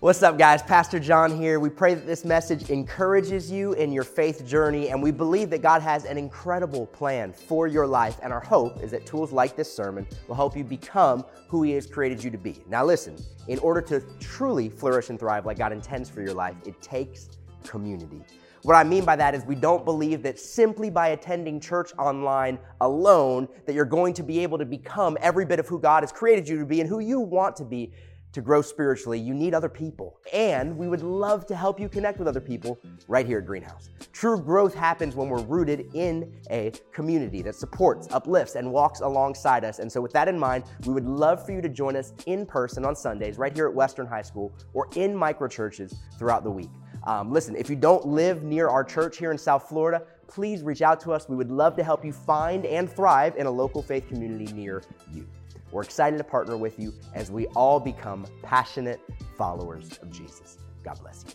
What's up, guys? Pastor John here. We pray that this message encourages you in your faith journey, and we believe that God has an incredible plan for your life. And our hope is that tools like this sermon will help you become who He has created you to be. Now, listen, in order to truly flourish and thrive like God intends for your life, it takes community. What I mean by that is we don't believe that simply by attending church online alone that you're going to be able to become every bit of who God has created you to be and who you want to be to grow spiritually, you need other people. And we would love to help you connect with other people right here at Greenhouse. True growth happens when we're rooted in a community that supports, uplifts, and walks alongside us. And so, with that in mind, we would love for you to join us in person on Sundays right here at Western High School or in micro churches throughout the week. Um, listen, if you don't live near our church here in South Florida, please reach out to us. We would love to help you find and thrive in a local faith community near you. We're excited to partner with you as we all become passionate followers of Jesus. God bless you.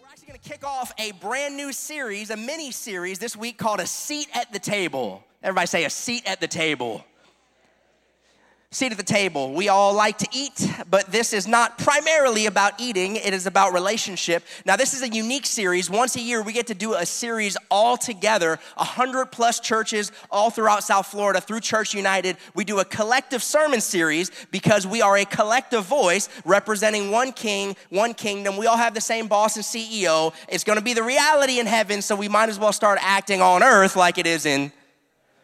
We're actually going to kick off a brand new series, a mini series this week called A Seat at the Table. Everybody say, A Seat at the Table seat at the table. We all like to eat, but this is not primarily about eating, it is about relationship. Now, this is a unique series. Once a year, we get to do a series all together, 100 plus churches all throughout South Florida through Church United. We do a collective sermon series because we are a collective voice representing one king, one kingdom. We all have the same boss and CEO. It's gonna be the reality in heaven, so we might as well start acting on earth like it is in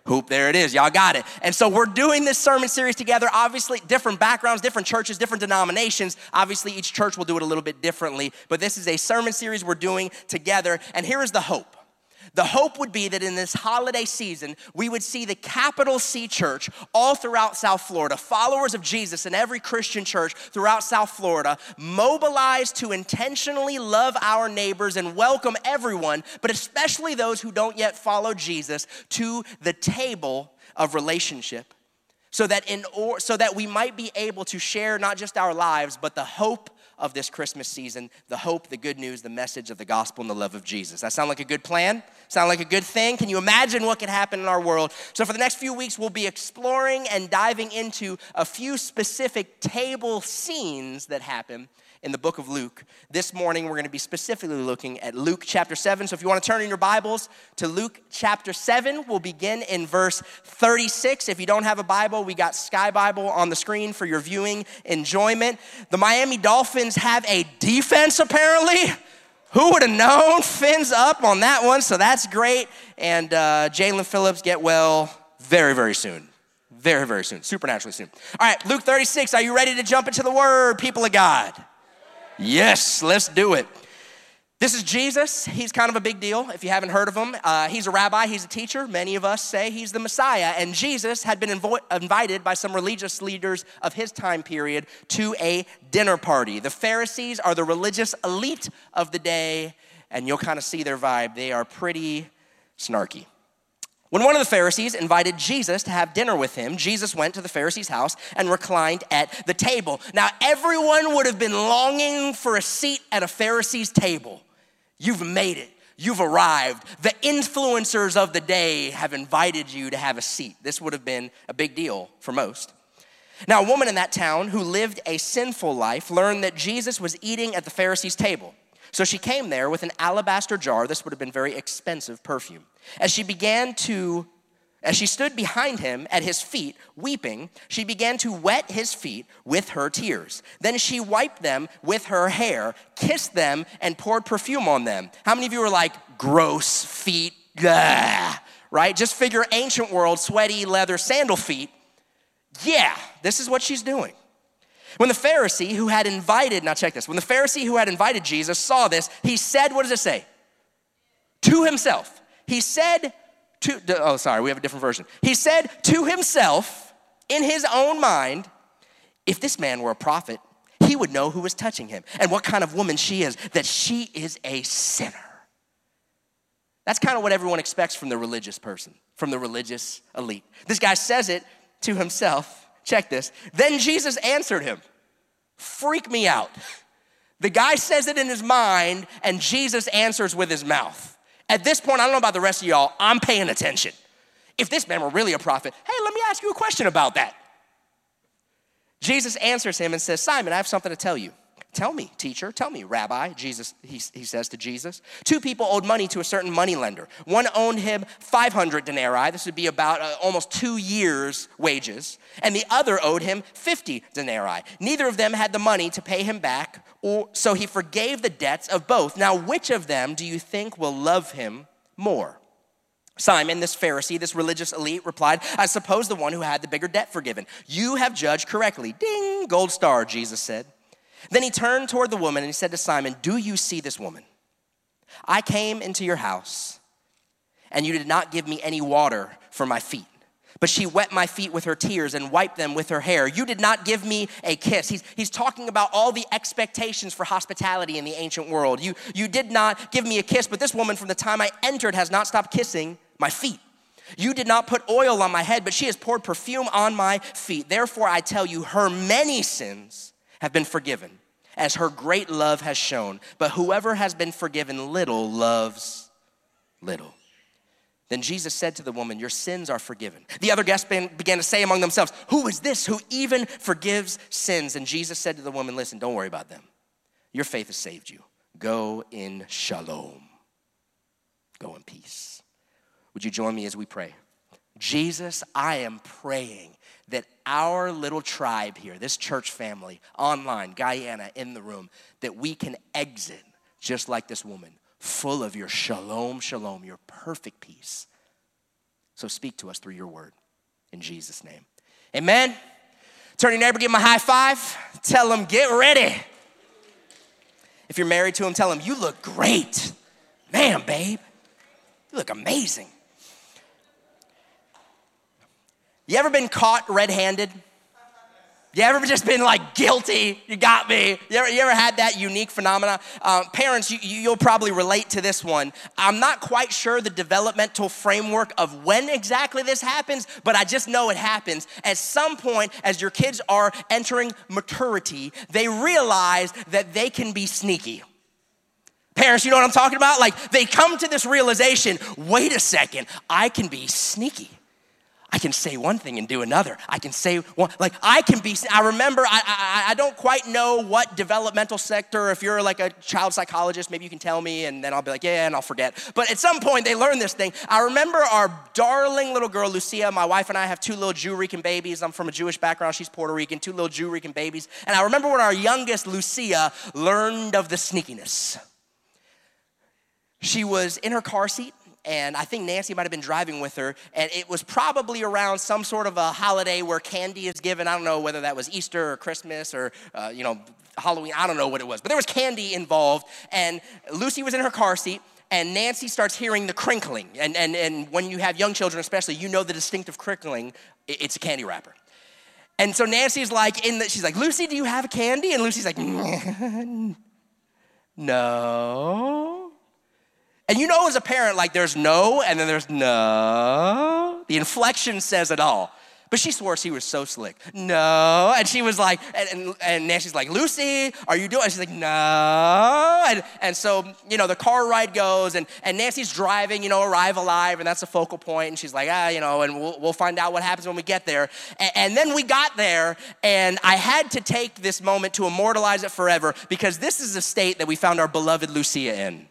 Hoop, there it is. Y'all got it. And so we're doing this sermon series together. Obviously, different backgrounds, different churches, different denominations. Obviously, each church will do it a little bit differently. But this is a sermon series we're doing together. And here is the hope the hope would be that in this holiday season, we would see the capital C church all throughout South Florida, followers of Jesus in every Christian church throughout South Florida, mobilized to intentionally love our neighbors and welcome everyone, but especially those who don't yet follow Jesus, to the table of relationship. So that, in or, so that we might be able to share not just our lives, but the hope of this Christmas season the hope, the good news, the message of the gospel, and the love of Jesus. That sound like a good plan? Sound like a good thing? Can you imagine what could happen in our world? So, for the next few weeks, we'll be exploring and diving into a few specific table scenes that happen in the book of Luke. This morning, we're going to be specifically looking at Luke chapter 7. So if you want to turn in your Bibles to Luke chapter 7, we'll begin in verse 36. If you don't have a Bible, we got Sky Bible on the screen for your viewing enjoyment. The Miami Dolphins have a defense, apparently. Who would have known? Fins up on that one, so that's great. And uh, Jaelan Phillips get well very, very soon. Very, very soon. Supernaturally soon. All right, Luke 36, are you ready to jump into the word, people of God? Yes, let's do it. This is Jesus. He's kind of a big deal if you haven't heard of him. Uh, he's a rabbi, he's a teacher. Many of us say he's the Messiah. And Jesus had been invo- invited by some religious leaders of his time period to a dinner party. The Pharisees are the religious elite of the day, and you'll kind of see their vibe. They are pretty snarky. When one of the Pharisees invited Jesus to have dinner with him, Jesus went to the Pharisee's house and reclined at the table. Now, everyone would have been longing for a seat at a Pharisee's table. You've made it. You've arrived. The influencers of the day have invited you to have a seat. This would have been a big deal for most. Now, a woman in that town who lived a sinful life learned that Jesus was eating at the Pharisee's table. So she came there with an alabaster jar. This would have been very expensive perfume. As she began to as she stood behind him at his feet, weeping, she began to wet his feet with her tears. Then she wiped them with her hair, kissed them, and poured perfume on them. How many of you are like, gross feet? Blah, right? Just figure ancient world, sweaty leather sandal feet. Yeah, this is what she's doing. When the Pharisee who had invited, now check this, when the Pharisee who had invited Jesus saw this, he said, what does it say? To himself. He said to, oh, sorry, we have a different version. He said to himself in his own mind, if this man were a prophet, he would know who was touching him and what kind of woman she is, that she is a sinner. That's kind of what everyone expects from the religious person, from the religious elite. This guy says it to himself Check this. Then Jesus answered him. Freak me out. The guy says it in his mind, and Jesus answers with his mouth. At this point, I don't know about the rest of y'all, I'm paying attention. If this man were really a prophet, hey, let me ask you a question about that. Jesus answers him and says, Simon, I have something to tell you. Tell me, teacher, tell me, rabbi, Jesus, he, he says to Jesus. Two people owed money to a certain money lender. One owed him 500 denarii, this would be about uh, almost two years' wages, and the other owed him 50 denarii. Neither of them had the money to pay him back, or, so he forgave the debts of both. Now, which of them do you think will love him more? Simon, this Pharisee, this religious elite, replied, I suppose the one who had the bigger debt forgiven. You have judged correctly. Ding, gold star, Jesus said. Then he turned toward the woman and he said to Simon, Do you see this woman? I came into your house, and you did not give me any water for my feet. But she wet my feet with her tears and wiped them with her hair. You did not give me a kiss. He's, he's talking about all the expectations for hospitality in the ancient world. You, you did not give me a kiss, but this woman, from the time I entered, has not stopped kissing my feet. You did not put oil on my head, but she has poured perfume on my feet. Therefore, I tell you, her many sins have been forgiven, as her great love has shown. But whoever has been forgiven little loves little. Then Jesus said to the woman, Your sins are forgiven. The other guests began to say among themselves, Who is this who even forgives sins? And Jesus said to the woman, Listen, don't worry about them. Your faith has saved you. Go in shalom. Go in peace. Would you join me as we pray? Jesus, I am praying our little tribe here, this church family, online, Guyana, in the room, that we can exit just like this woman, full of your shalom, shalom, your perfect peace. So speak to us through your word in Jesus' name. Amen. Turn your neighbor, give him a high five. Tell him, get ready. If you're married to him, tell him, you look great. Man, babe, you look amazing. You ever been caught red handed? You ever just been like guilty? You got me. You ever, you ever had that unique phenomena? Um, parents, you, you'll probably relate to this one. I'm not quite sure the developmental framework of when exactly this happens, but I just know it happens. At some point, as your kids are entering maturity, they realize that they can be sneaky. Parents, you know what I'm talking about? Like they come to this realization wait a second, I can be sneaky. I can say one thing and do another. I can say one, like I can be. I remember. I, I I don't quite know what developmental sector. If you're like a child psychologist, maybe you can tell me, and then I'll be like, yeah, and I'll forget. But at some point, they learn this thing. I remember our darling little girl Lucia. My wife and I have two little Jew Rican babies. I'm from a Jewish background. She's Puerto Rican. Two little Jew Rican babies. And I remember when our youngest Lucia learned of the sneakiness. She was in her car seat and I think Nancy might have been driving with her, and it was probably around some sort of a holiday where candy is given. I don't know whether that was Easter or Christmas or, uh, you know, Halloween. I don't know what it was, but there was candy involved, and Lucy was in her car seat. And Nancy starts hearing the crinkling. And, and, and when you have young children, especially, you know the distinctive crinkling. It's a candy wrapper. And so Nancy's like, in the, she's like, Lucy, do you have a candy? And Lucy's like, no. And you know, as a parent, like there's no, and then there's no. The inflection says it all. But she swore she was so slick. No. And she was like, and, and, and Nancy's like, Lucy, are you doing? And she's like, no. And, and so, you know, the car ride goes, and, and Nancy's driving, you know, arrive alive, and that's a focal point. And she's like, ah, you know, and we'll, we'll find out what happens when we get there. And, and then we got there, and I had to take this moment to immortalize it forever because this is a state that we found our beloved Lucia in.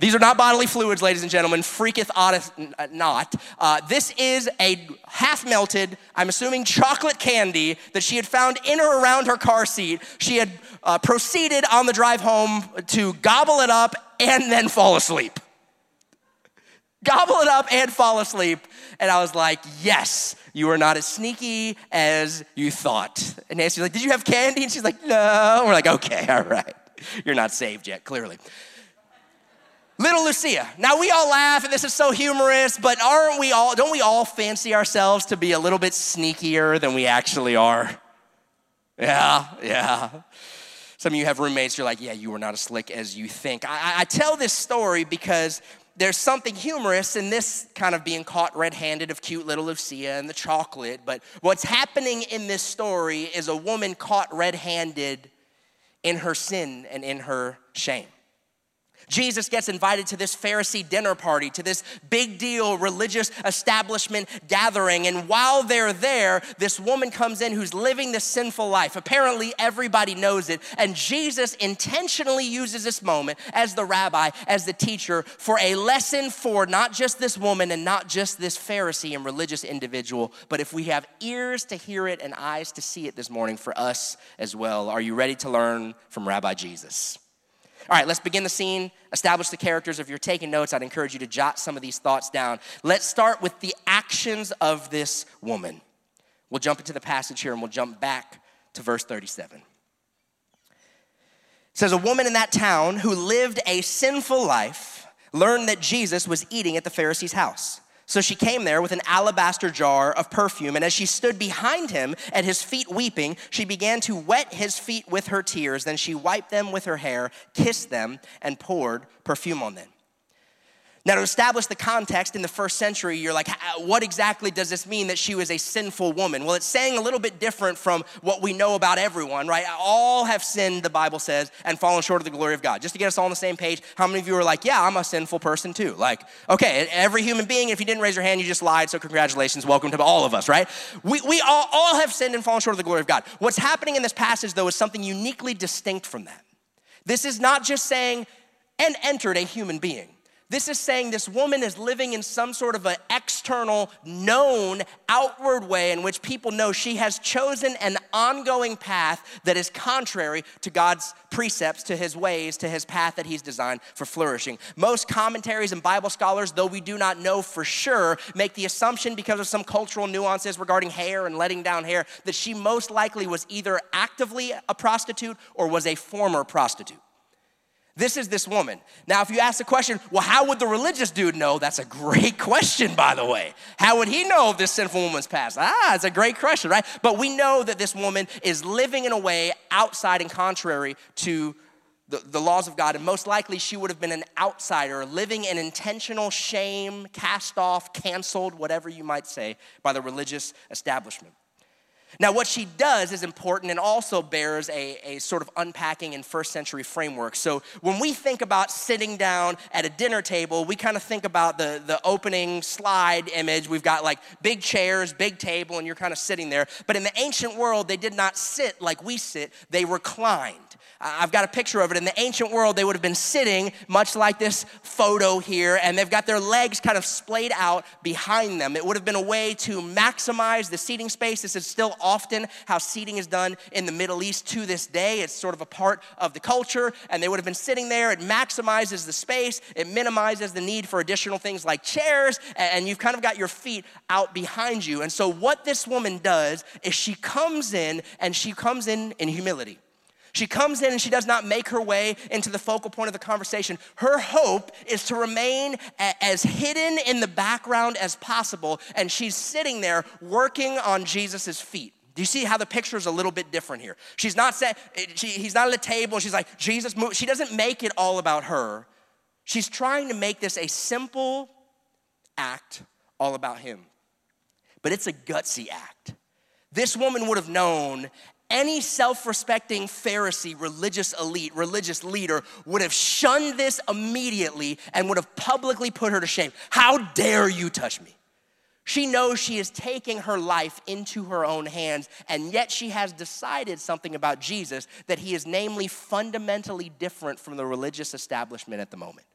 These are not bodily fluids, ladies and gentlemen. Freaketh oughteth not. Uh, this is a half melted, I'm assuming chocolate candy that she had found in or around her car seat. She had uh, proceeded on the drive home to gobble it up and then fall asleep. Gobble it up and fall asleep. And I was like, yes, you are not as sneaky as you thought. And Nancy's like, did you have candy? And she's like, no. we're like, okay, all right. You're not saved yet, clearly. Little Lucia. Now we all laugh and this is so humorous, but aren't we all, don't we all fancy ourselves to be a little bit sneakier than we actually are? Yeah, yeah. Some of you have roommates, you're like, yeah, you are not as slick as you think. I, I tell this story because there's something humorous in this kind of being caught red handed of cute little Lucia and the chocolate. But what's happening in this story is a woman caught red handed in her sin and in her shame. Jesus gets invited to this Pharisee dinner party, to this big deal religious establishment gathering. And while they're there, this woman comes in who's living this sinful life. Apparently, everybody knows it. And Jesus intentionally uses this moment as the rabbi, as the teacher, for a lesson for not just this woman and not just this Pharisee and religious individual, but if we have ears to hear it and eyes to see it this morning, for us as well. Are you ready to learn from Rabbi Jesus? All right, let's begin the scene, establish the characters. If you're taking notes, I'd encourage you to jot some of these thoughts down. Let's start with the actions of this woman. We'll jump into the passage here and we'll jump back to verse 37. It says, A woman in that town who lived a sinful life learned that Jesus was eating at the Pharisee's house. So she came there with an alabaster jar of perfume, and as she stood behind him at his feet weeping, she began to wet his feet with her tears. Then she wiped them with her hair, kissed them, and poured perfume on them. Now, to establish the context in the first century, you're like, what exactly does this mean that she was a sinful woman? Well, it's saying a little bit different from what we know about everyone, right? All have sinned, the Bible says, and fallen short of the glory of God. Just to get us all on the same page, how many of you are like, yeah, I'm a sinful person too? Like, okay, every human being, if you didn't raise your hand, you just lied, so congratulations, welcome to all of us, right? We, we all, all have sinned and fallen short of the glory of God. What's happening in this passage, though, is something uniquely distinct from that. This is not just saying, and entered a human being. This is saying this woman is living in some sort of an external, known, outward way in which people know she has chosen an ongoing path that is contrary to God's precepts, to his ways, to his path that he's designed for flourishing. Most commentaries and Bible scholars, though we do not know for sure, make the assumption because of some cultural nuances regarding hair and letting down hair that she most likely was either actively a prostitute or was a former prostitute. This is this woman. Now, if you ask the question, well, how would the religious dude know? That's a great question, by the way. How would he know of this sinful woman's past? Ah, it's a great question, right? But we know that this woman is living in a way outside and contrary to the, the laws of God, and most likely she would have been an outsider, living in intentional shame, cast off, canceled, whatever you might say, by the religious establishment. Now, what she does is important and also bears a, a sort of unpacking in first century framework. So, when we think about sitting down at a dinner table, we kind of think about the, the opening slide image. We've got like big chairs, big table, and you're kind of sitting there. But in the ancient world, they did not sit like we sit, they reclined. I've got a picture of it. In the ancient world, they would have been sitting much like this photo here, and they've got their legs kind of splayed out behind them. It would have been a way to maximize the seating space. This is still often how seating is done in the Middle East to this day. It's sort of a part of the culture, and they would have been sitting there. It maximizes the space, it minimizes the need for additional things like chairs, and you've kind of got your feet out behind you. And so, what this woman does is she comes in and she comes in in humility. She comes in and she does not make her way into the focal point of the conversation. Her hope is to remain as hidden in the background as possible, and she's sitting there working on Jesus' feet. Do you see how the picture is a little bit different here? She's not saying, she, he's not at a table, she's like, Jesus, move. She doesn't make it all about her. She's trying to make this a simple act all about him. But it's a gutsy act. This woman would have known any self respecting Pharisee, religious elite, religious leader would have shunned this immediately and would have publicly put her to shame. How dare you touch me? She knows she is taking her life into her own hands, and yet she has decided something about Jesus that he is, namely, fundamentally different from the religious establishment at the moment.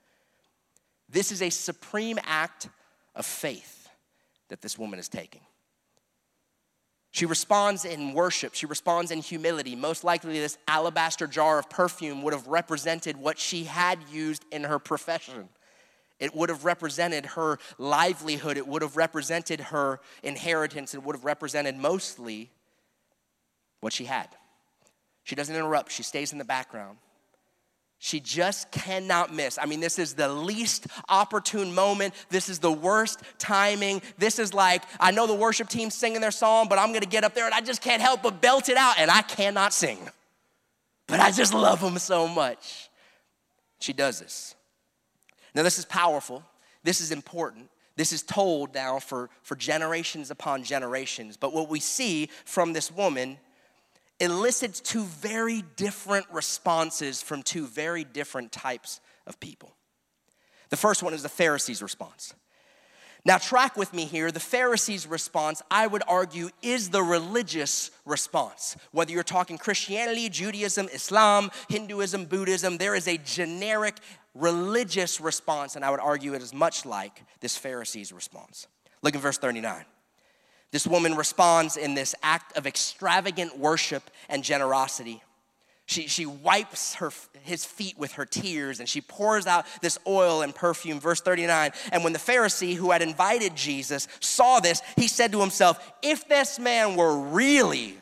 This is a supreme act of faith that this woman is taking. She responds in worship. She responds in humility. Most likely, this alabaster jar of perfume would have represented what she had used in her profession. It would have represented her livelihood. It would have represented her inheritance. It would have represented mostly what she had. She doesn't interrupt, she stays in the background. She just cannot miss. I mean, this is the least opportune moment. This is the worst timing. This is like, I know the worship team's singing their song, but I'm gonna get up there and I just can't help but belt it out, and I cannot sing. But I just love them so much. She does this. Now, this is powerful. This is important. This is told now for, for generations upon generations. But what we see from this woman elicits two very different responses from two very different types of people. The first one is the Pharisees' response. Now, track with me here. The Pharisees' response, I would argue, is the religious response. Whether you're talking Christianity, Judaism, Islam, Hinduism, Buddhism, there is a generic religious response, and I would argue it is much like this Pharisees' response. Look at verse 39. This woman responds in this act of extravagant worship and generosity. She, she wipes her, his feet with her tears and she pours out this oil and perfume. Verse 39 And when the Pharisee who had invited Jesus saw this, he said to himself, If this man were really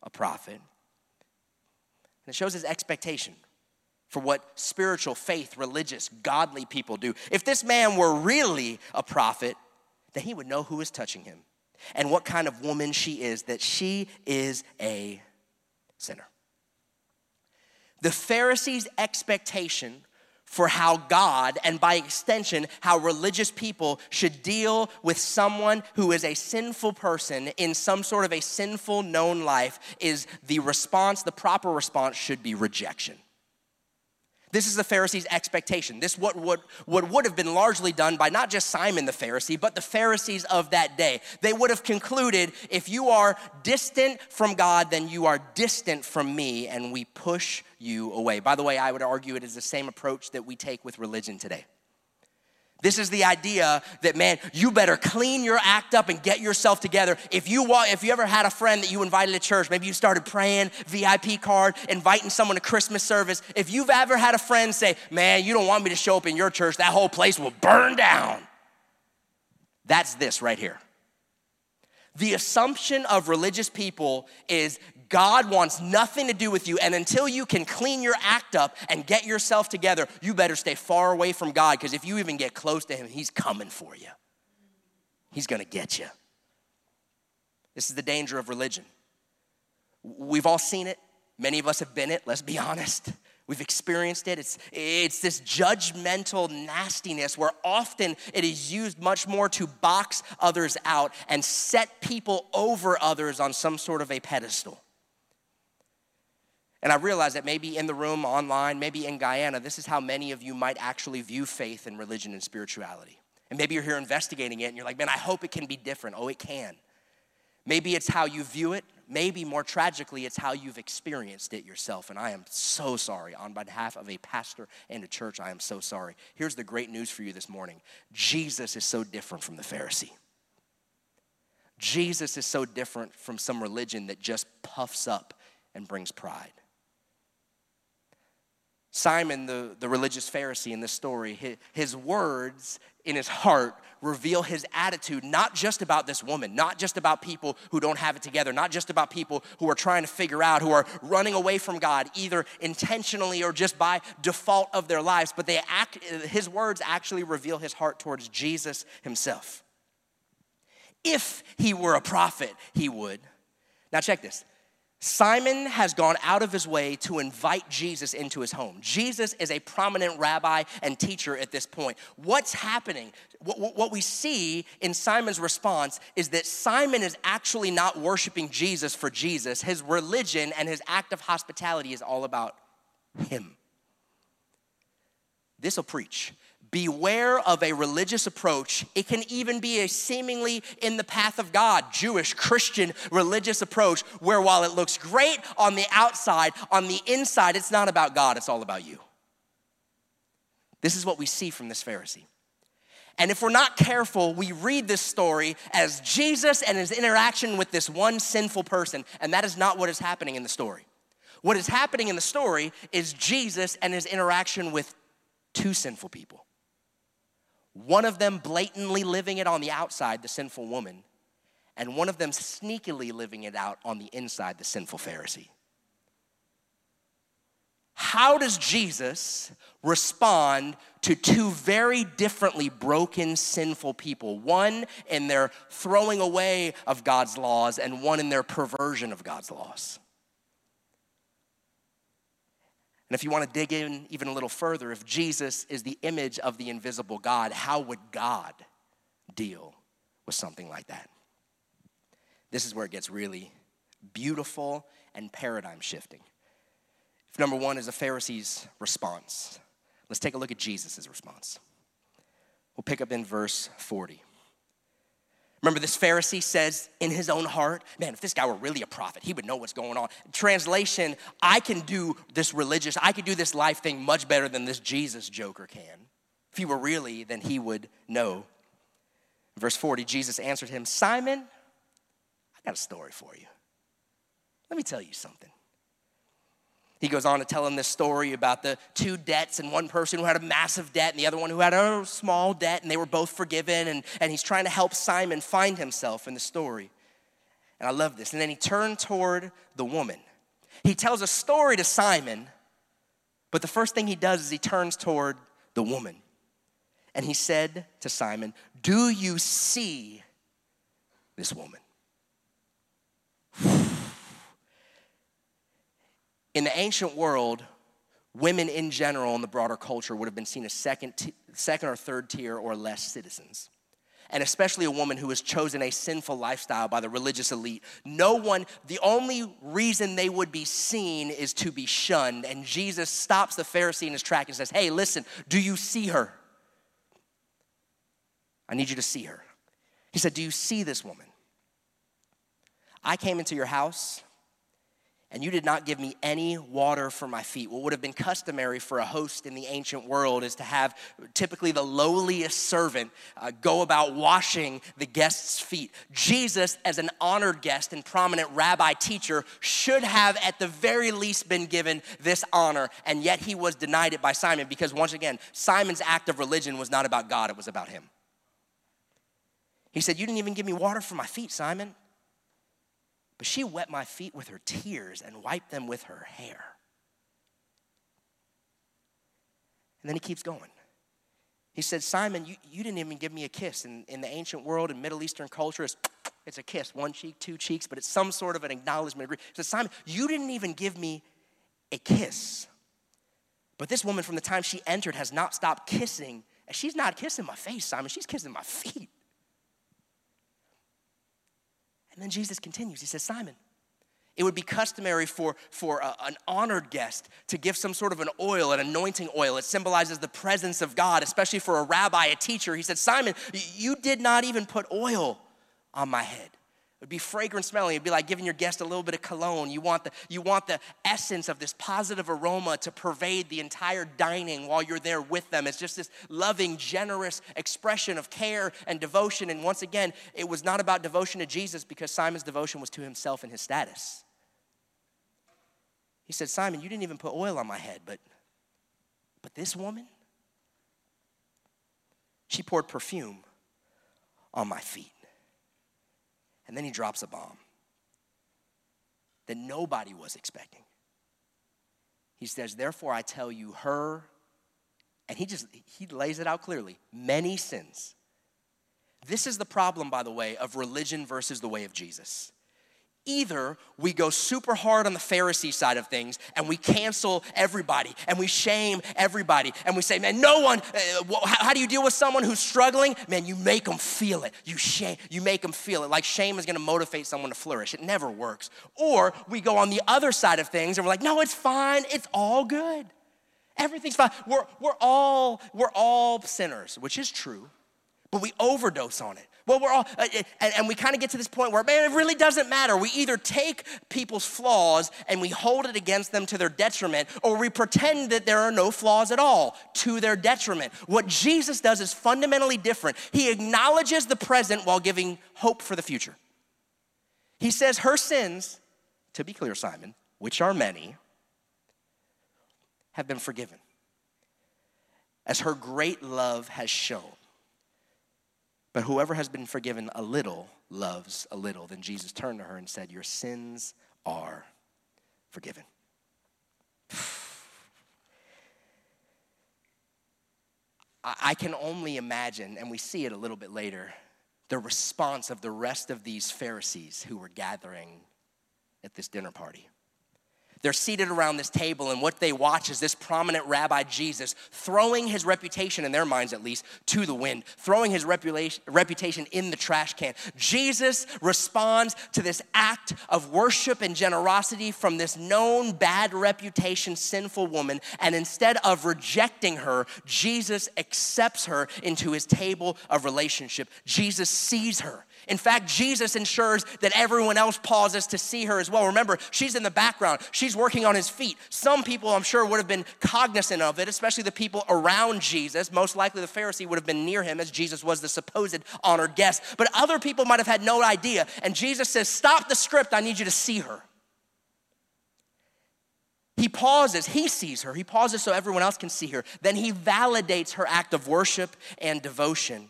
a prophet, and it shows his expectation for what spiritual, faith, religious, godly people do. If this man were really a prophet, then he would know who is touching him and what kind of woman she is, that she is a sinner. The Pharisees' expectation for how God, and by extension, how religious people should deal with someone who is a sinful person in some sort of a sinful known life is the response, the proper response should be rejection. This is the Pharisees' expectation. This what, what, what would have been largely done by not just Simon the Pharisee, but the Pharisees of that day. They would have concluded if you are distant from God, then you are distant from me, and we push you away. By the way, I would argue it is the same approach that we take with religion today. This is the idea that man, you better clean your act up and get yourself together. If you if you ever had a friend that you invited to church, maybe you started praying, VIP card, inviting someone to Christmas service. If you've ever had a friend say, "Man, you don't want me to show up in your church, that whole place will burn down." That's this right here. The assumption of religious people is God wants nothing to do with you. And until you can clean your act up and get yourself together, you better stay far away from God because if you even get close to Him, He's coming for you. He's gonna get you. This is the danger of religion. We've all seen it, many of us have been it, let's be honest. We've experienced it. It's, it's this judgmental nastiness where often it is used much more to box others out and set people over others on some sort of a pedestal. And I realize that maybe in the room, online, maybe in Guyana, this is how many of you might actually view faith and religion and spirituality. And maybe you're here investigating it and you're like, man, I hope it can be different. Oh, it can. Maybe it's how you view it. Maybe more tragically, it's how you've experienced it yourself. And I am so sorry. On behalf of a pastor and a church, I am so sorry. Here's the great news for you this morning Jesus is so different from the Pharisee. Jesus is so different from some religion that just puffs up and brings pride. Simon, the, the religious Pharisee in this story, his, his, words in his heart reveal his attitude, not just about this woman, not just about people who don't have it together, not just about people who are trying to figure out, who are running away from God, either intentionally or just by default of their lives, but they act, his words actually reveal his heart towards Jesus himself. If he were a prophet, he would. Now, check this. Simon has gone out of his way to invite Jesus into his home. Jesus is a prominent rabbi and teacher at this point. What's happening? What we see in Simon's response is that Simon is actually not worshiping Jesus for Jesus. His religion and his act of hospitality is all about him. This will preach beware of a religious approach. It can even be a seemingly in the path of God, Jewish, Christian, religious approach, where while it looks great on the outside, on the inside, it's not about God, it's all about you. This is what we see from this Pharisee. And if we're not careful, we read this story as Jesus and his interaction with this one sinful person, and that is not what is happening in the story. What is happening in the story is Jesus and his interaction with two sinful people. One of them blatantly living it on the outside, the sinful woman, and one of them sneakily living it out on the inside, the sinful Pharisee. How does Jesus respond to two very differently broken, sinful people? One in their throwing away of God's laws, and one in their perversion of God's laws. And if you want to dig in even a little further, if Jesus is the image of the invisible God, how would God deal with something like that? This is where it gets really beautiful and paradigm shifting. If number one is a Pharisee's response, Let's take a look at Jesus' response. We'll pick up in verse 40. Remember, this Pharisee says in his own heart, man, if this guy were really a prophet, he would know what's going on. Translation, I can do this religious, I could do this life thing much better than this Jesus joker can. If he were really, then he would know. Verse 40, Jesus answered him, Simon, I got a story for you. Let me tell you something. He goes on to tell him this story about the two debts and one person who had a massive debt and the other one who had a small debt, and they were both forgiven. And, and he's trying to help Simon find himself in the story. And I love this. And then he turned toward the woman. He tells a story to Simon, but the first thing he does is he turns toward the woman. And he said to Simon, Do you see this woman? In the ancient world, women in general in the broader culture would have been seen as second, t- second or third tier or less citizens. And especially a woman who has chosen a sinful lifestyle by the religious elite. No one, the only reason they would be seen is to be shunned. And Jesus stops the Pharisee in his track and says, Hey, listen, do you see her? I need you to see her. He said, Do you see this woman? I came into your house and you did not give me any water for my feet. What would have been customary for a host in the ancient world is to have typically the lowliest servant uh, go about washing the guest's feet. Jesus, as an honored guest and prominent rabbi teacher, should have at the very least been given this honor, and yet he was denied it by Simon because, once again, Simon's act of religion was not about God, it was about him. He said, You didn't even give me water for my feet, Simon. But she wet my feet with her tears and wiped them with her hair. And then he keeps going. He said, Simon, you, you didn't even give me a kiss. In, in the ancient world, in Middle Eastern culture, it's, it's a kiss, one cheek, two cheeks, but it's some sort of an acknowledgement. He said, Simon, you didn't even give me a kiss. But this woman, from the time she entered, has not stopped kissing. And she's not kissing my face, Simon, she's kissing my feet. And then Jesus continues. He says, Simon, it would be customary for, for a, an honored guest to give some sort of an oil, an anointing oil. It symbolizes the presence of God, especially for a rabbi, a teacher. He said, Simon, you did not even put oil on my head. It would be fragrant smelling. It'd be like giving your guest a little bit of cologne. You want, the, you want the essence of this positive aroma to pervade the entire dining while you're there with them. It's just this loving, generous expression of care and devotion. And once again, it was not about devotion to Jesus because Simon's devotion was to himself and his status. He said, Simon, you didn't even put oil on my head, but, but this woman, she poured perfume on my feet. And then he drops a bomb that nobody was expecting. He says, Therefore, I tell you, her, and he just, he lays it out clearly many sins. This is the problem, by the way, of religion versus the way of Jesus. Either we go super hard on the Pharisee side of things and we cancel everybody and we shame everybody and we say, man, no one, uh, how, do you deal with someone who's struggling? Man, you make them feel it. You shame, you make them feel it. Like shame is gonna motivate someone to flourish. It never works. Or we go on the other side of things and we're like, no, it's fine, it's all good. Everything's fine. We're, we're, all, we're all sinners, which is true, but we overdose on it. Well, we're all, uh, uh, and, and we kind of get to this point where, man, it really doesn't matter. We either take people's flaws and we hold it against them to their detriment, or we pretend that there are no flaws at all to their detriment. What Jesus does is fundamentally different. He acknowledges the present while giving hope for the future. He says, Her sins, to be clear, Simon, which are many, have been forgiven, as her great love has shown. But whoever has been forgiven a little loves a little. Then Jesus turned to her and said, Your sins are forgiven. I can only imagine, and we see it a little bit later, the response of the rest of these Pharisees who were gathering at this dinner party. They're seated around this table, and what they watch is this prominent rabbi Jesus throwing his reputation, in their minds at least, to the wind, throwing his reputation in the trash can. Jesus responds to this act of worship and generosity from this known bad reputation, sinful woman, and instead of rejecting her, Jesus accepts her into his table of relationship. Jesus sees her. In fact, Jesus ensures that everyone else pauses to see her as well. Remember, she's in the background, she's working on his feet. Some people, I'm sure, would have been cognizant of it, especially the people around Jesus. Most likely, the Pharisee would have been near him as Jesus was the supposed honored guest. But other people might have had no idea. And Jesus says, Stop the script, I need you to see her. He pauses, he sees her. He pauses so everyone else can see her. Then he validates her act of worship and devotion.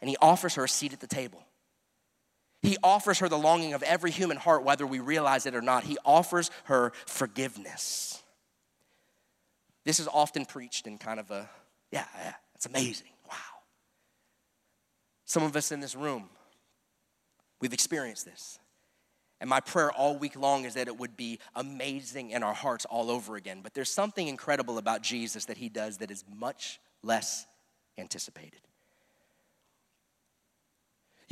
And he offers her a seat at the table. He offers her the longing of every human heart, whether we realize it or not. He offers her forgiveness. This is often preached in kind of a, yeah, yeah, it's amazing. Wow. Some of us in this room, we've experienced this. And my prayer all week long is that it would be amazing in our hearts all over again. But there's something incredible about Jesus that he does that is much less anticipated.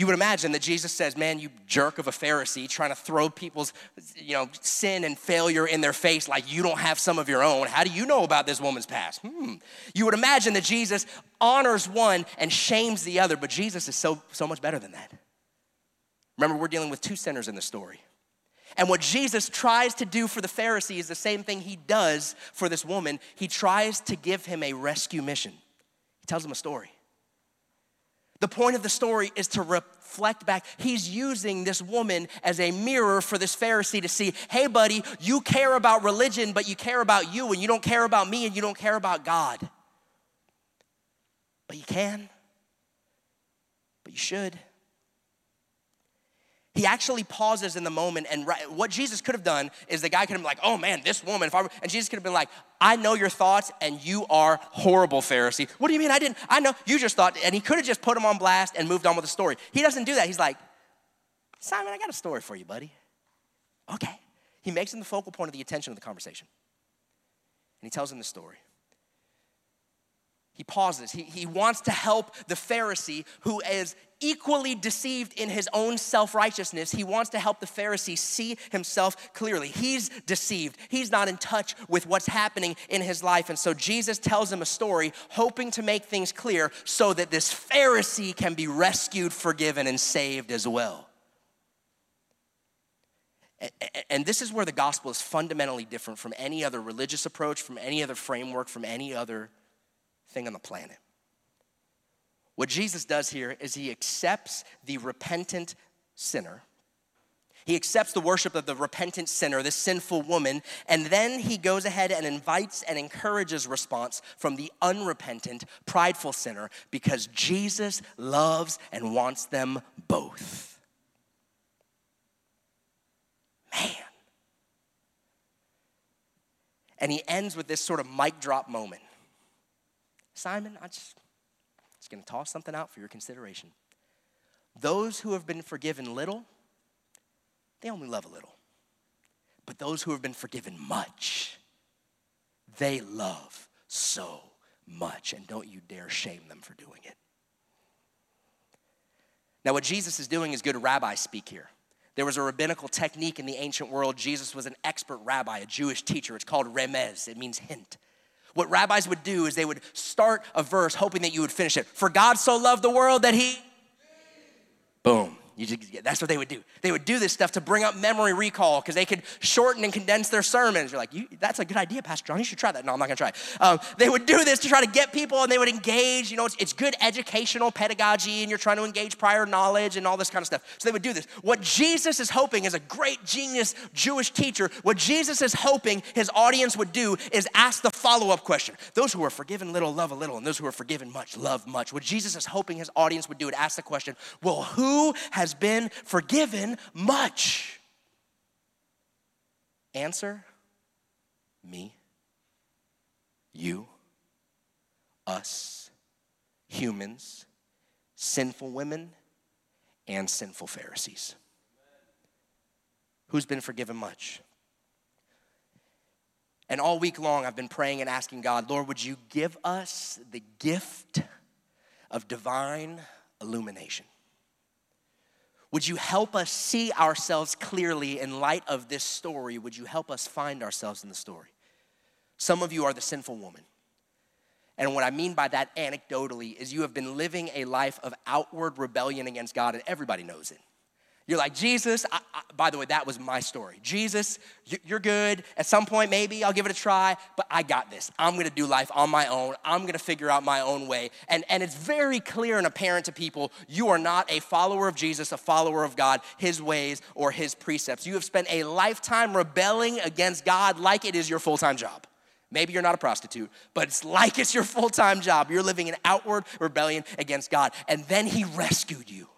You would imagine that Jesus says, Man, you jerk of a Pharisee, trying to throw people's you know, sin and failure in their face like you don't have some of your own. How do you know about this woman's past? Hmm. You would imagine that Jesus honors one and shames the other, but Jesus is so, so much better than that. Remember, we're dealing with two sinners in the story. And what Jesus tries to do for the Pharisee is the same thing he does for this woman. He tries to give him a rescue mission. He tells him a story. The point of the story is to reflect back. He's using this woman as a mirror for this Pharisee to see hey, buddy, you care about religion, but you care about you, and you don't care about me, and you don't care about God. But you can, but you should. He actually pauses in the moment, and what Jesus could have done is the guy could have been like, "Oh man, this woman." If I and Jesus could have been like, "I know your thoughts, and you are horrible, Pharisee." What do you mean? I didn't. I know you just thought, and he could have just put him on blast and moved on with the story. He doesn't do that. He's like, "Simon, I got a story for you, buddy." Okay. He makes him the focal point of the attention of the conversation, and he tells him the story. He pauses. He, he wants to help the Pharisee who is equally deceived in his own self righteousness. He wants to help the Pharisee see himself clearly. He's deceived, he's not in touch with what's happening in his life. And so Jesus tells him a story, hoping to make things clear so that this Pharisee can be rescued, forgiven, and saved as well. And this is where the gospel is fundamentally different from any other religious approach, from any other framework, from any other thing on the planet. What Jesus does here is he accepts the repentant sinner. He accepts the worship of the repentant sinner, the sinful woman, and then he goes ahead and invites and encourages response from the unrepentant, prideful sinner because Jesus loves and wants them both. Man. And he ends with this sort of mic drop moment. Simon, I just, going to toss something out for your consideration. Those who have been forgiven little, they only love a little. But those who have been forgiven much, they love so much. And don't you dare shame them for doing it. Now, what Jesus is doing is good rabbi speak here. There was a rabbinical technique in the ancient world. Jesus was an expert rabbi, a Jewish teacher. It's called remez, it means hint. What rabbis would do is they would start a verse hoping that you would finish it. For God so loved the world that he. Boom. Just, that's what they would do. They would do this stuff to bring up memory recall because they could shorten and condense their sermons. You're like, that's a good idea, Pastor John. You should try that. No, I'm not going to try. Um, they would do this to try to get people and they would engage. You know, it's, it's good educational pedagogy and you're trying to engage prior knowledge and all this kind of stuff. So they would do this. What Jesus is hoping is a great genius Jewish teacher. What Jesus is hoping his audience would do is ask the follow up question. Those who are forgiven little love a little, and those who are forgiven much love much. What Jesus is hoping his audience would do is ask the question, well, who has has been forgiven much? Answer me, you, us, humans, sinful women, and sinful Pharisees. Who's been forgiven much? And all week long, I've been praying and asking God, Lord, would you give us the gift of divine illumination? Would you help us see ourselves clearly in light of this story? Would you help us find ourselves in the story? Some of you are the sinful woman. And what I mean by that anecdotally is you have been living a life of outward rebellion against God, and everybody knows it. You're like, Jesus, I, I, by the way, that was my story. Jesus, you're good. At some point, maybe I'll give it a try, but I got this. I'm gonna do life on my own. I'm gonna figure out my own way. And, and it's very clear and apparent to people you are not a follower of Jesus, a follower of God, his ways, or his precepts. You have spent a lifetime rebelling against God like it is your full time job. Maybe you're not a prostitute, but it's like it's your full time job. You're living in outward rebellion against God. And then he rescued you.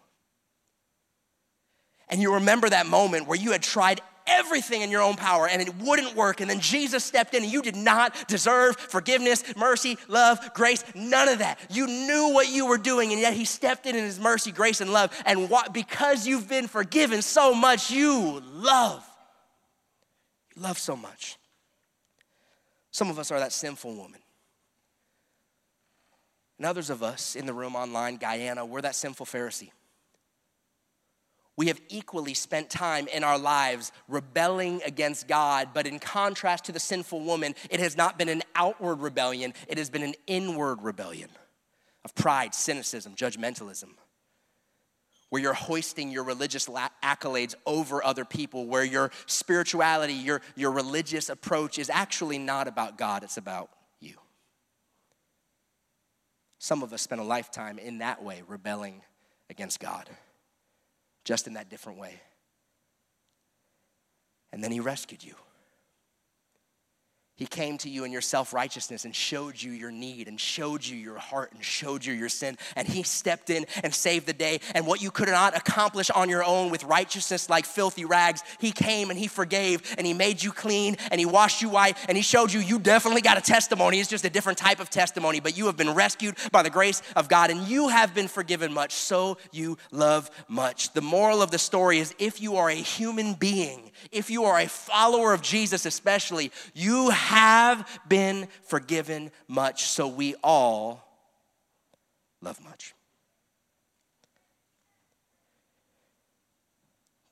And you remember that moment where you had tried everything in your own power and it wouldn't work. And then Jesus stepped in and you did not deserve forgiveness, mercy, love, grace, none of that. You knew what you were doing and yet he stepped in in his mercy, grace, and love. And because you've been forgiven so much, you love. You love so much. Some of us are that sinful woman. And others of us in the room online, Guyana, we're that sinful Pharisee we have equally spent time in our lives rebelling against God, but in contrast to the sinful woman, it has not been an outward rebellion, it has been an inward rebellion of pride, cynicism, judgmentalism, where you're hoisting your religious accolades over other people, where your spirituality, your, your religious approach is actually not about God, it's about you. Some of us spend a lifetime in that way, rebelling against God just in that different way. And then he rescued you. He came to you in your self righteousness and showed you your need and showed you your heart and showed you your sin. And He stepped in and saved the day. And what you could not accomplish on your own with righteousness like filthy rags, He came and He forgave and He made you clean and He washed you white and He showed you you definitely got a testimony. It's just a different type of testimony, but you have been rescued by the grace of God and you have been forgiven much, so you love much. The moral of the story is if you are a human being, if you are a follower of Jesus, especially, you have been forgiven much, so we all love much.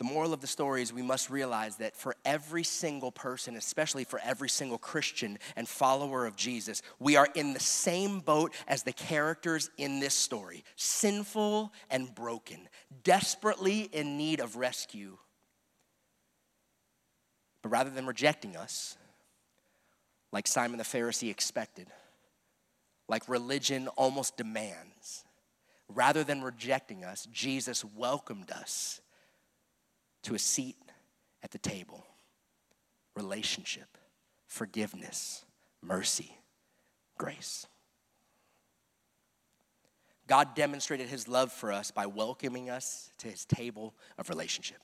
The moral of the story is we must realize that for every single person, especially for every single Christian and follower of Jesus, we are in the same boat as the characters in this story sinful and broken, desperately in need of rescue but rather than rejecting us, like Simon the Pharisee expected, like religion almost demands, rather than rejecting us, Jesus welcomed us to a seat at the table. Relationship, forgiveness, mercy, grace. God demonstrated his love for us by welcoming us to his table of relationship.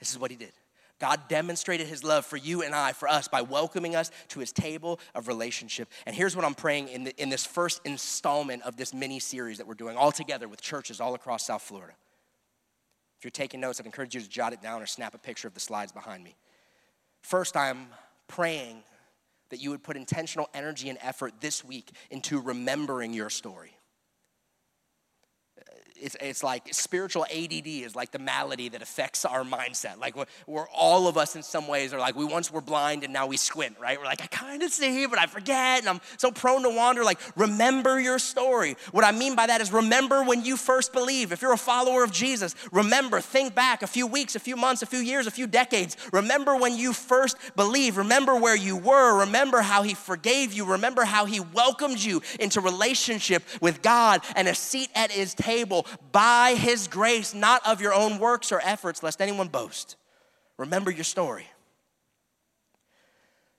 This is what he did. God demonstrated his love for you and I, for us, by welcoming us to his table of relationship. And here's what I'm praying in, the, in this first installment of this mini series that we're doing all together with churches all across South Florida. If you're taking notes, I'd encourage you to jot it down or snap a picture of the slides behind me. First, I'm praying that you would put intentional energy and effort this week into remembering your story it's, it's like spiritual ADD is like the malady that affects our mindset. Like we're, we're, all of us in some ways are like we once were blind and now we squint, right? We're like I kind of see but I forget and I'm so prone to wander. Like remember your story. What I mean by that is remember when you first believe. If you're a follower of Jesus, remember, think back a few weeks, a few months, a few years, a few decades. Remember when you first believe. Remember where you were. Remember how He forgave you. Remember how He welcomed you into relationship with God and a seat at His table by his grace, not of your own works or efforts, lest anyone boast. Remember your story.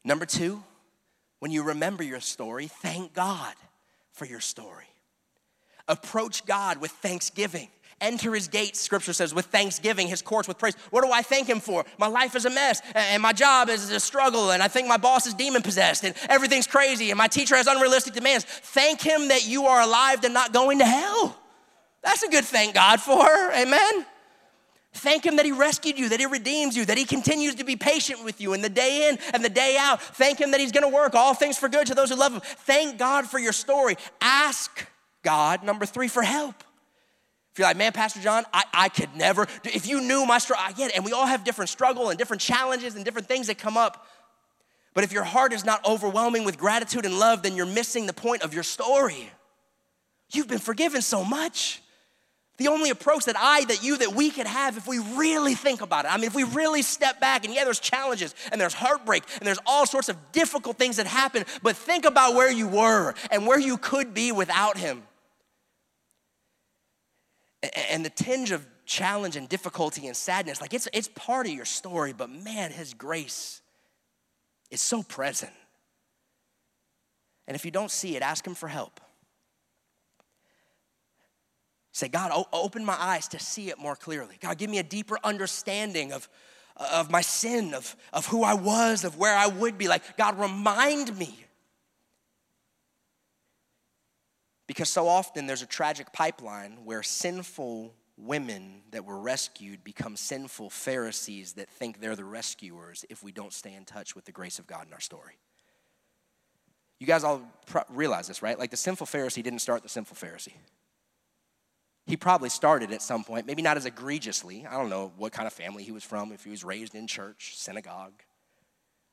Number two, when you remember your story, thank God for your story. Approach God with thanksgiving. Enter his gates, scripture says, with thanksgiving, his courts with praise. What do I thank him for? My life is a mess, and my job is a struggle, and I think my boss is demon possessed, and everything's crazy, and my teacher has unrealistic demands. Thank him that you are alive and not going to hell. That's a good thank God for. Amen. Thank Him that He rescued you, that He redeems you, that He continues to be patient with you in the day in and the day out. Thank Him that He's gonna work all things for good to those who love Him. Thank God for your story. Ask God, number three, for help. If you're like, man, Pastor John, I, I could never, if you knew my struggle, I get it. And we all have different struggle and different challenges and different things that come up. But if your heart is not overwhelming with gratitude and love, then you're missing the point of your story. You've been forgiven so much. The only approach that I, that you, that we could have if we really think about it. I mean, if we really step back, and yeah, there's challenges and there's heartbreak and there's all sorts of difficult things that happen, but think about where you were and where you could be without Him. And the tinge of challenge and difficulty and sadness, like it's, it's part of your story, but man, His grace is so present. And if you don't see it, ask Him for help. Say, God, open my eyes to see it more clearly. God, give me a deeper understanding of, of my sin, of, of who I was, of where I would be. Like, God, remind me. Because so often there's a tragic pipeline where sinful women that were rescued become sinful Pharisees that think they're the rescuers if we don't stay in touch with the grace of God in our story. You guys all realize this, right? Like the sinful Pharisee didn't start the sinful Pharisee. He probably started at some point, maybe not as egregiously. I don't know what kind of family he was from, if he was raised in church, synagogue.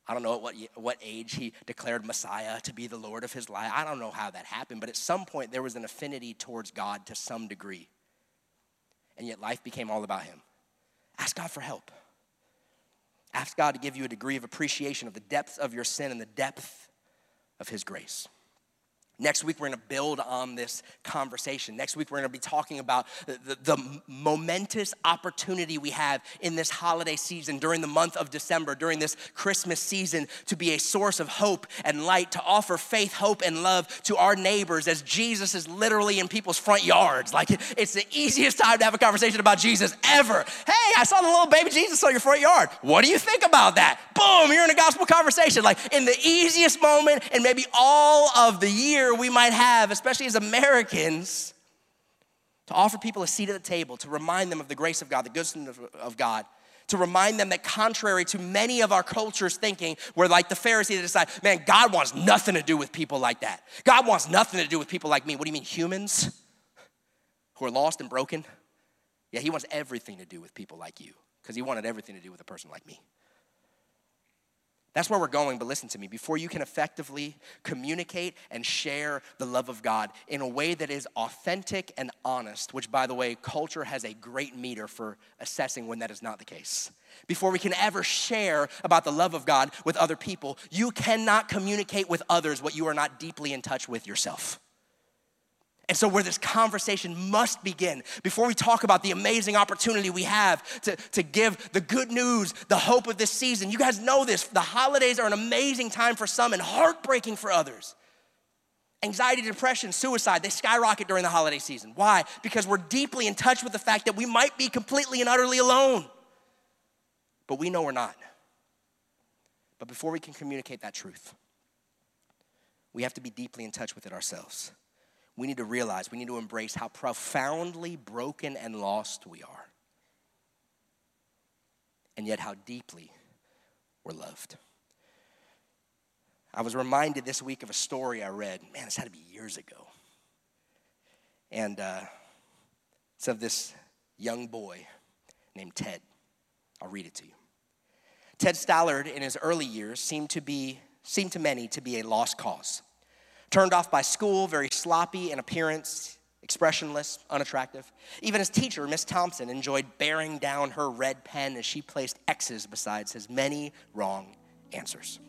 I don't know at what, what age he declared Messiah to be the Lord of his life. I don't know how that happened, but at some point there was an affinity towards God to some degree. And yet life became all about him. Ask God for help. Ask God to give you a degree of appreciation of the depth of your sin and the depth of his grace. Next week, we're gonna build on this conversation. Next week, we're gonna be talking about the, the, the, momentous opportunity we have in this holiday season, during the month of December, during this Christmas season, to be a source of hope and light, to offer faith, hope, and love to our neighbors as Jesus is literally in people's front yards. Like, it's the easiest time to have a conversation about Jesus ever. Hey, I saw the little baby Jesus on your front yard. What do you think about that? Boom, you're in a gospel conversation. Like, in the easiest moment, and maybe all of the year we might have, especially as Americans, to offer people a seat at the table, to remind them of the grace of God, the goodness of God, to remind them that contrary to many of our cultures thinking, we're like the Pharisees that decide, man, God wants nothing to do with people like that. God wants nothing to do with people like me. What do you mean, humans who are lost and broken? Yeah, he wants everything to do with people like you because he wanted everything to do with a person like me. That's where we're going, but listen to me. Before you can effectively communicate and share the love of God in a way that is authentic and honest, which, by the way, culture has a great meter for assessing when that is not the case. Before we can ever share about the love of God with other people, you cannot communicate with others what you are not deeply in touch with yourself. And so, where this conversation must begin, before we talk about the amazing opportunity we have to, to give the good news, the hope of this season, you guys know this. The holidays are an amazing time for some and heartbreaking for others. Anxiety, depression, suicide, they skyrocket during the holiday season. Why? Because we're deeply in touch with the fact that we might be completely and utterly alone, but we know we're not. But before we can communicate that truth, we have to be deeply in touch with it ourselves we need to realize, we need to embrace how profoundly broken and lost we are, and yet how deeply we're loved. I was reminded this week of a story I read. Man, this had to be years ago. And uh, it's of this young boy named Ted. I'll read it to you. Ted Stallard, in his early years, seemed to be, seemed to many to be a lost cause turned off by school, very sloppy in appearance, expressionless, unattractive. Even his teacher, Miss Thompson, enjoyed bearing down her red pen as she placed X's besides his many wrong answers.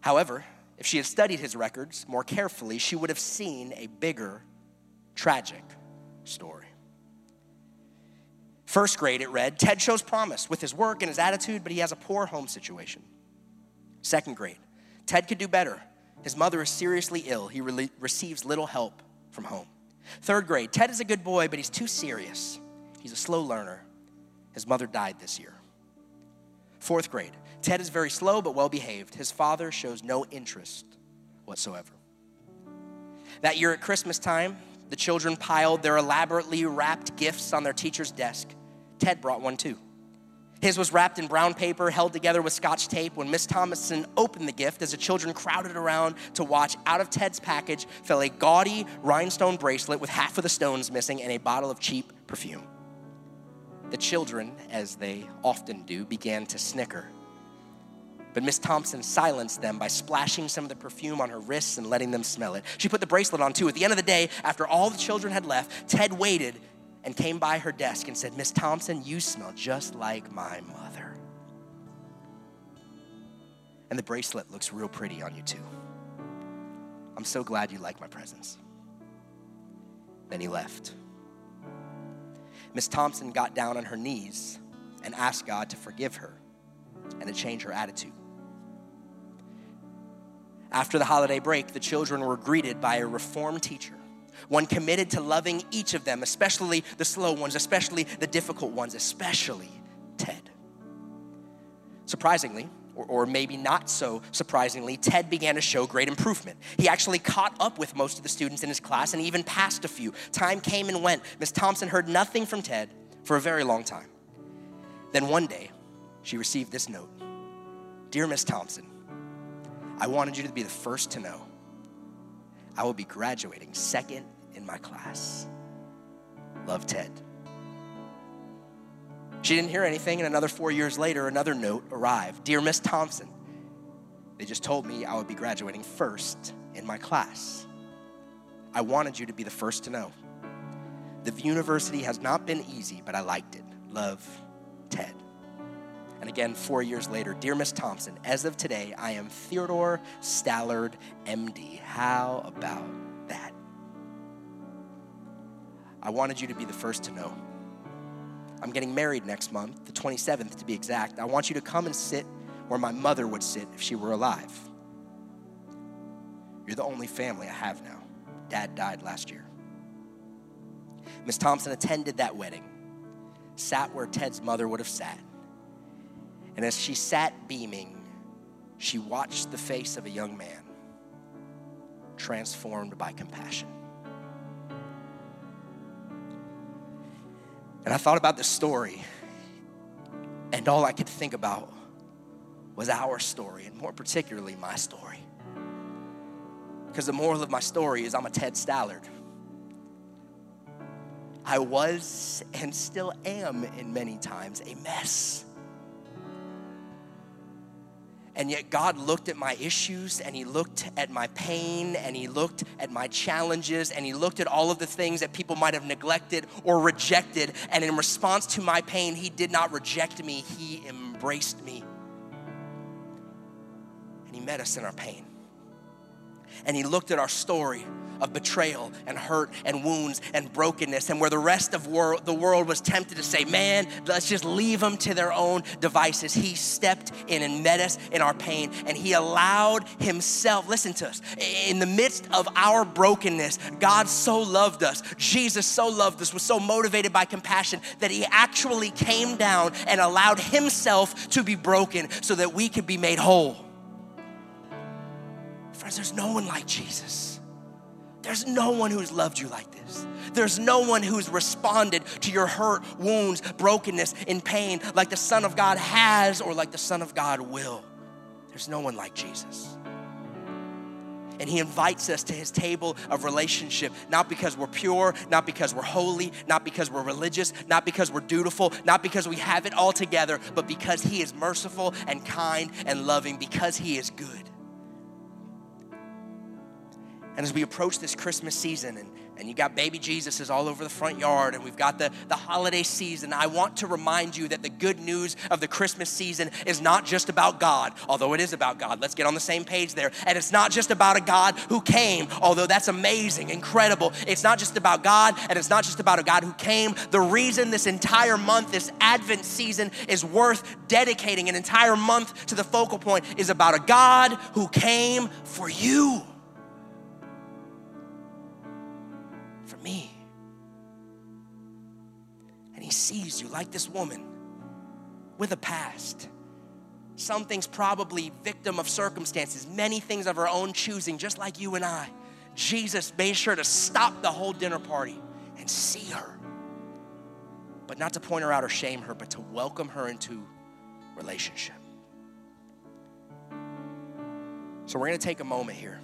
However, if she had studied his records more carefully, she would have seen a bigger, tragic story. First grade, it read Ted shows promise with his work and his attitude, but he has a poor home situation. Second grade, Ted could do better his mother is seriously ill. He re- receives little help from home. Third grade, Ted is a good boy, but he's too serious. He's a slow learner. His mother died this year. Fourth grade, Ted is very slow but well behaved. His father shows no interest whatsoever. That year at Christmas time, the children piled their elaborately wrapped gifts on their teacher's desk. Ted brought one too. His was wrapped in brown paper, held together with scotch tape. When Miss Thompson opened the gift, as the children crowded around to watch, out of Ted's package fell a gaudy rhinestone bracelet with half of the stones missing and a bottle of cheap perfume. The children, as they often do, began to snicker. But Miss Thompson silenced them by splashing some of the perfume on her wrists and letting them smell it. She put the bracelet on too. At the end of the day, after all the children had left, Ted waited and came by her desk and said, Miss Thompson, you smell just like my mother. And the bracelet looks real pretty on you too. I'm so glad you like my presents. Then he left. Miss Thompson got down on her knees and asked God to forgive her and to change her attitude. After the holiday break, the children were greeted by a reformed teacher, one committed to loving each of them, especially the slow ones, especially the difficult ones, especially Ted. Surprisingly, or, or, maybe not so surprisingly, Ted began to show great improvement. He actually caught up with most of the students in his class and even passed a few. Time came and went. Miss Thompson heard nothing from Ted for a very long time. Then one day, she received this note Dear Miss Thompson, I wanted you to be the first to know. I will be graduating second in my class. Love Ted. She didn't hear anything, and another four years later, another note arrived Dear Miss Thompson, they just told me I would be graduating first in my class. I wanted you to be the first to know. The university has not been easy, but I liked it. Love, Ted. And again, four years later, Dear Miss Thompson, as of today, I am Theodore Stallard, MD. How about? I wanted you to be the first to know. I'm getting married next month, the 27th to be exact. I want you to come and sit where my mother would sit if she were alive. You're the only family I have now. Dad died last year. Miss Thompson attended that wedding, sat where Ted's mother would have sat and as she sat beaming, she watched the face of a young man transformed by compassion. And I thought about this story, and all I could think about was our story, and more particularly my story. Because the moral of my story is I'm a Ted Stallard. I was and still am in many times a mess. And yet, God looked at my issues and He looked at my pain and He looked at my challenges and He looked at all of the things that people might have neglected or rejected. And in response to my pain, He did not reject me, He embraced me. And He met us in our pain. And He looked at our story of betrayal and hurt and wounds and brokenness, and where the rest of wor- the world was tempted to say, Man, let's just leave them to their own devices. He stepped in and met us in our pain, and He allowed Himself, listen to us, in the midst of our brokenness, God so loved us, Jesus so loved us, was so motivated by compassion that He actually came down and allowed Himself to be broken so that we could be made whole. Friends, there's no one like Jesus. There's no one who's loved you like this. There's no one who's responded to your hurt, wounds, brokenness, and pain like the Son of God has or like the Son of God will. There's no one like Jesus. And he invites us to his table of relationship, not because we're pure, not because we're holy, not because we're religious, not because we're dutiful, not because we have it all together, but because he is merciful and kind and loving, because he is good. And as we approach this Christmas season, and, and you got baby Jesuses all over the front yard, and we've got the, the holiday season, I want to remind you that the good news of the Christmas season is not just about God, although it is about God. Let's get on the same page there. And it's not just about a God who came, although that's amazing, incredible. It's not just about God, and it's not just about a God who came. The reason this entire month, this Advent season, is worth dedicating an entire month to the focal point is about a God who came for you. Sees you like this woman with a past. Some things probably victim of circumstances, many things of her own choosing, just like you and I. Jesus made sure to stop the whole dinner party and see her but not to point her out or shame her, but to welcome her into relationship. So we're going to take a moment here.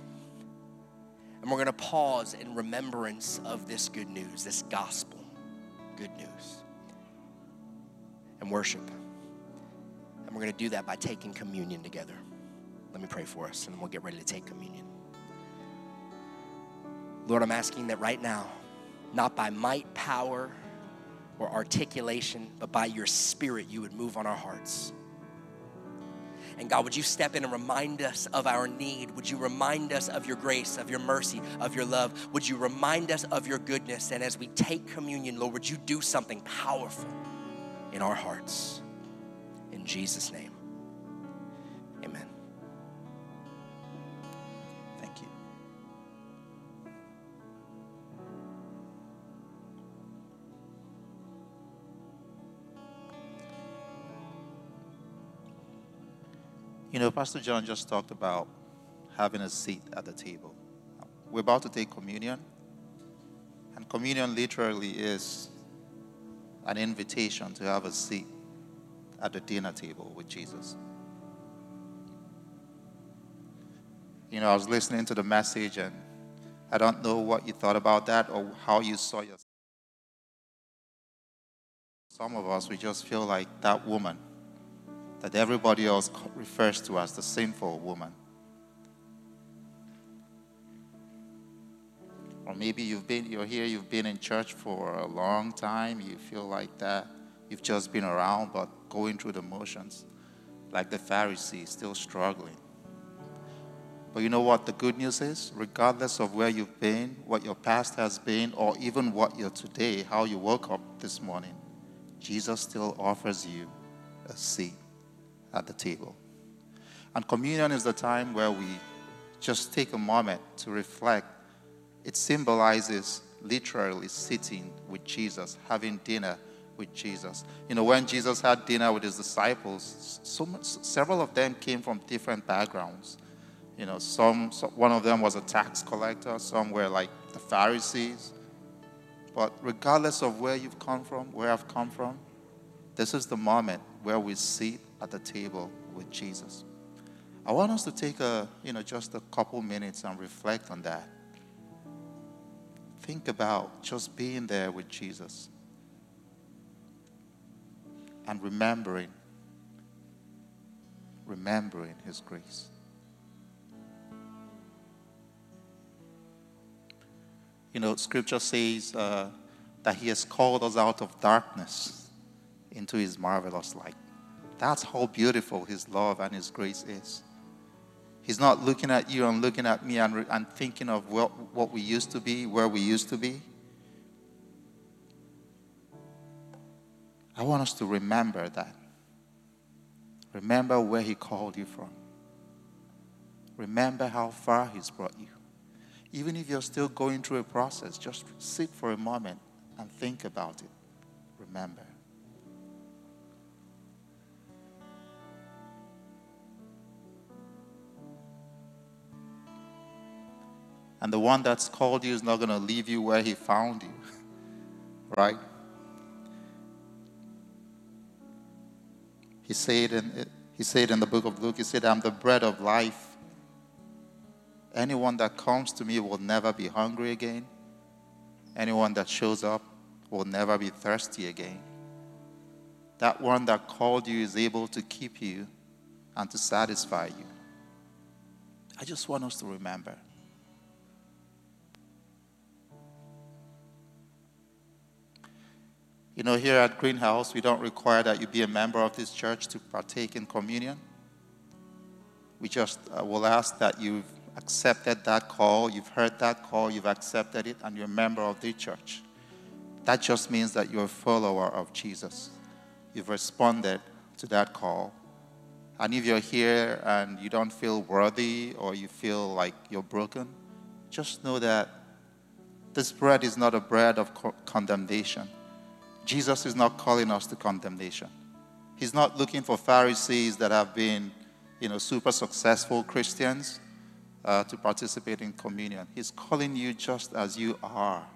And we're going to pause in remembrance of this good news, this gospel good news, and worship. And we're going to do that by taking communion together. Let me pray for us, and we'll get ready to take communion. Lord, I'm asking that right now, not by might, power, or articulation, but by your spirit, you would move on our hearts. And God, would you step in and remind us of our need? Would you remind us of your grace, of your mercy, of your love? Would you remind us of your goodness? And as we take communion, Lord, would you do something powerful in our hearts? In Jesus' name. Amen. Thank you. You know, Pastor John just talked about having a seat at the table. We're about to take communion, and communion literally is an invitation to have a seat at the dinner table with Jesus. You know, I was listening to the message, and I don't know what you thought about that or how you saw yourself. Some of us, we just feel like that woman that everybody else refers to as the sinful woman. Or maybe you've been you're here, you've been in church for a long time, you feel like that. You've just been around but going through the motions. Like the Pharisees, still struggling. But you know what the good news is? Regardless of where you've been, what your past has been, or even what you're today, how you woke up this morning, Jesus still offers you a seat at the table. And communion is the time where we just take a moment to reflect. It symbolizes literally sitting with Jesus, having dinner with Jesus. You know, when Jesus had dinner with his disciples, so much, several of them came from different backgrounds. You know, some, some one of them was a tax collector, some were like the Pharisees. But regardless of where you've come from, where I've come from, this is the moment where we sit at the table with Jesus. I want us to take a, you know, just a couple minutes and reflect on that. Think about just being there with Jesus and remembering, remembering His grace. You know, Scripture says uh, that He has called us out of darkness into His marvelous light. That's how beautiful His love and His grace is. He's not looking at you and looking at me and, and thinking of what, what we used to be, where we used to be. I want us to remember that. Remember where He called you from. Remember how far He's brought you. Even if you're still going through a process, just sit for a moment and think about it. Remember. And the one that's called you is not going to leave you where he found you. right? He said, in, he said in the book of Luke, he said, I'm the bread of life. Anyone that comes to me will never be hungry again. Anyone that shows up will never be thirsty again. That one that called you is able to keep you and to satisfy you. I just want us to remember You know, here at Greenhouse, we don't require that you be a member of this church to partake in communion. We just uh, will ask that you've accepted that call, you've heard that call, you've accepted it, and you're a member of the church. That just means that you're a follower of Jesus. You've responded to that call. And if you're here and you don't feel worthy or you feel like you're broken, just know that this bread is not a bread of co- condemnation. Jesus is not calling us to condemnation. He's not looking for Pharisees that have been, you know, super successful Christians uh, to participate in communion. He's calling you just as you are.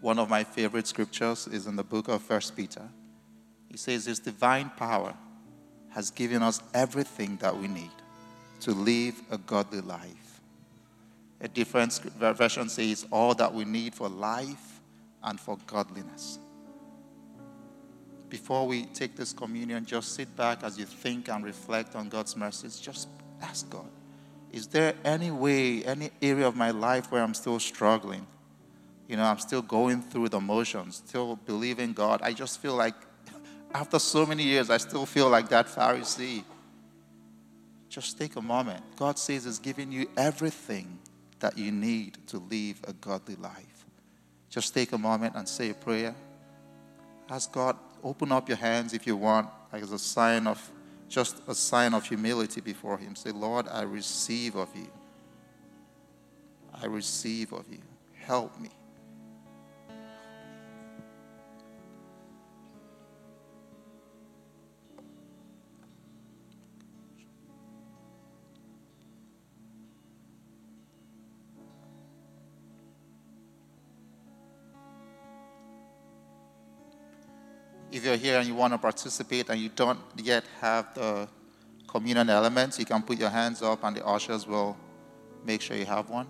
one of my favorite scriptures is in the book of First Peter. He says, His divine power has given us everything that we need to live a godly life. A different version says, All that we need for life and for godliness. Before we take this communion, just sit back as you think and reflect on God's mercies. Just ask God, Is there any way, any area of my life where I'm still struggling? You know, I'm still going through the motions, still believing God. I just feel like after so many years, I still feel like that Pharisee. Just take a moment. God says He's giving you everything that you need to live a godly life. Just take a moment and say a prayer. Ask God, open up your hands if you want, as a sign of just a sign of humility before Him. Say, Lord, I receive of you. I receive of you. Help me. If you're here and you want to participate and you don't yet have the communion elements, you can put your hands up and the ushers will make sure you have one.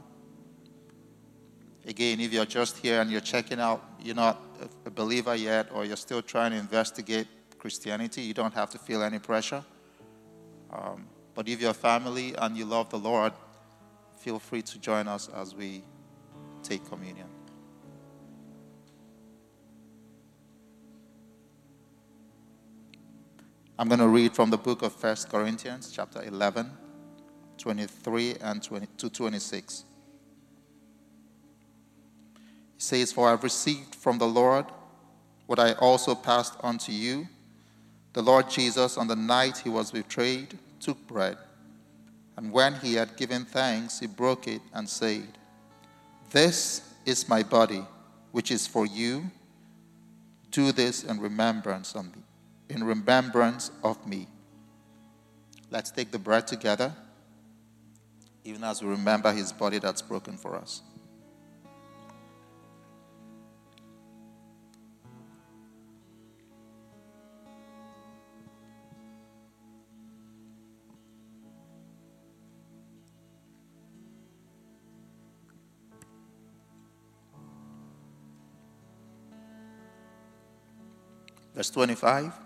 Again, if you're just here and you're checking out, you're not a believer yet, or you're still trying to investigate Christianity, you don't have to feel any pressure. Um, but if you're a family and you love the Lord, feel free to join us as we take communion. I'm going to read from the book of 1 Corinthians, chapter 11, 23 and 20, to 26. It says, For I have received from the Lord what I also passed on to you. The Lord Jesus, on the night he was betrayed, took bread. And when he had given thanks, he broke it and said, This is my body, which is for you. Do this in remembrance of me in remembrance of me. Let's take the bread together, even as we remember his body that's broken for us. Verse 25.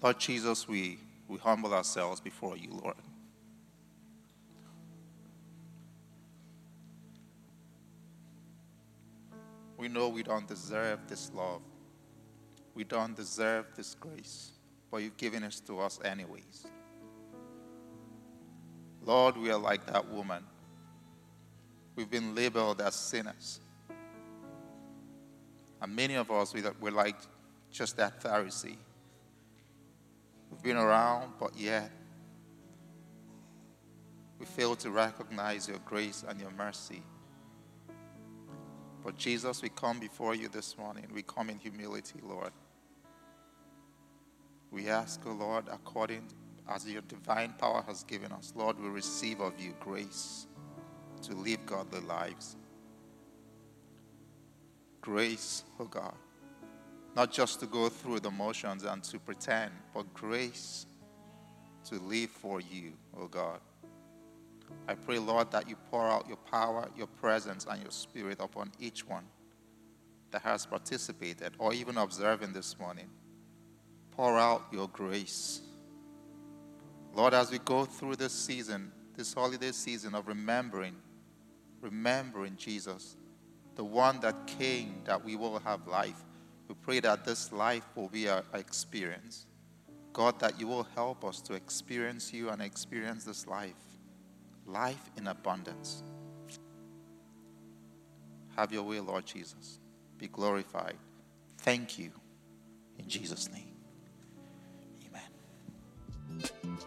Lord Jesus, we, we humble ourselves before you, Lord. We know we don't deserve this love. We don't deserve this grace, but you've given it to us anyways. Lord, we are like that woman. We've been labeled as sinners. And many of us, we're like just that Pharisee. We've been around, but yet we fail to recognize your grace and your mercy. But Jesus, we come before you this morning. We come in humility, Lord. We ask, O oh Lord, according as your divine power has given us, Lord, we receive of you grace to live godly lives. Grace, oh God, not just to go through the motions and to pretend, but grace to live for you, oh God. I pray, Lord, that you pour out your power, your presence, and your spirit upon each one that has participated or even observing this morning. Pour out your grace. Lord, as we go through this season, this holiday season of remembering, remembering Jesus, the one that came that we will have life. We pray that this life will be our experience. God, that you will help us to experience you and experience this life. Life in abundance. Have your way, Lord Jesus. Be glorified. Thank you. In Jesus' name. Amen.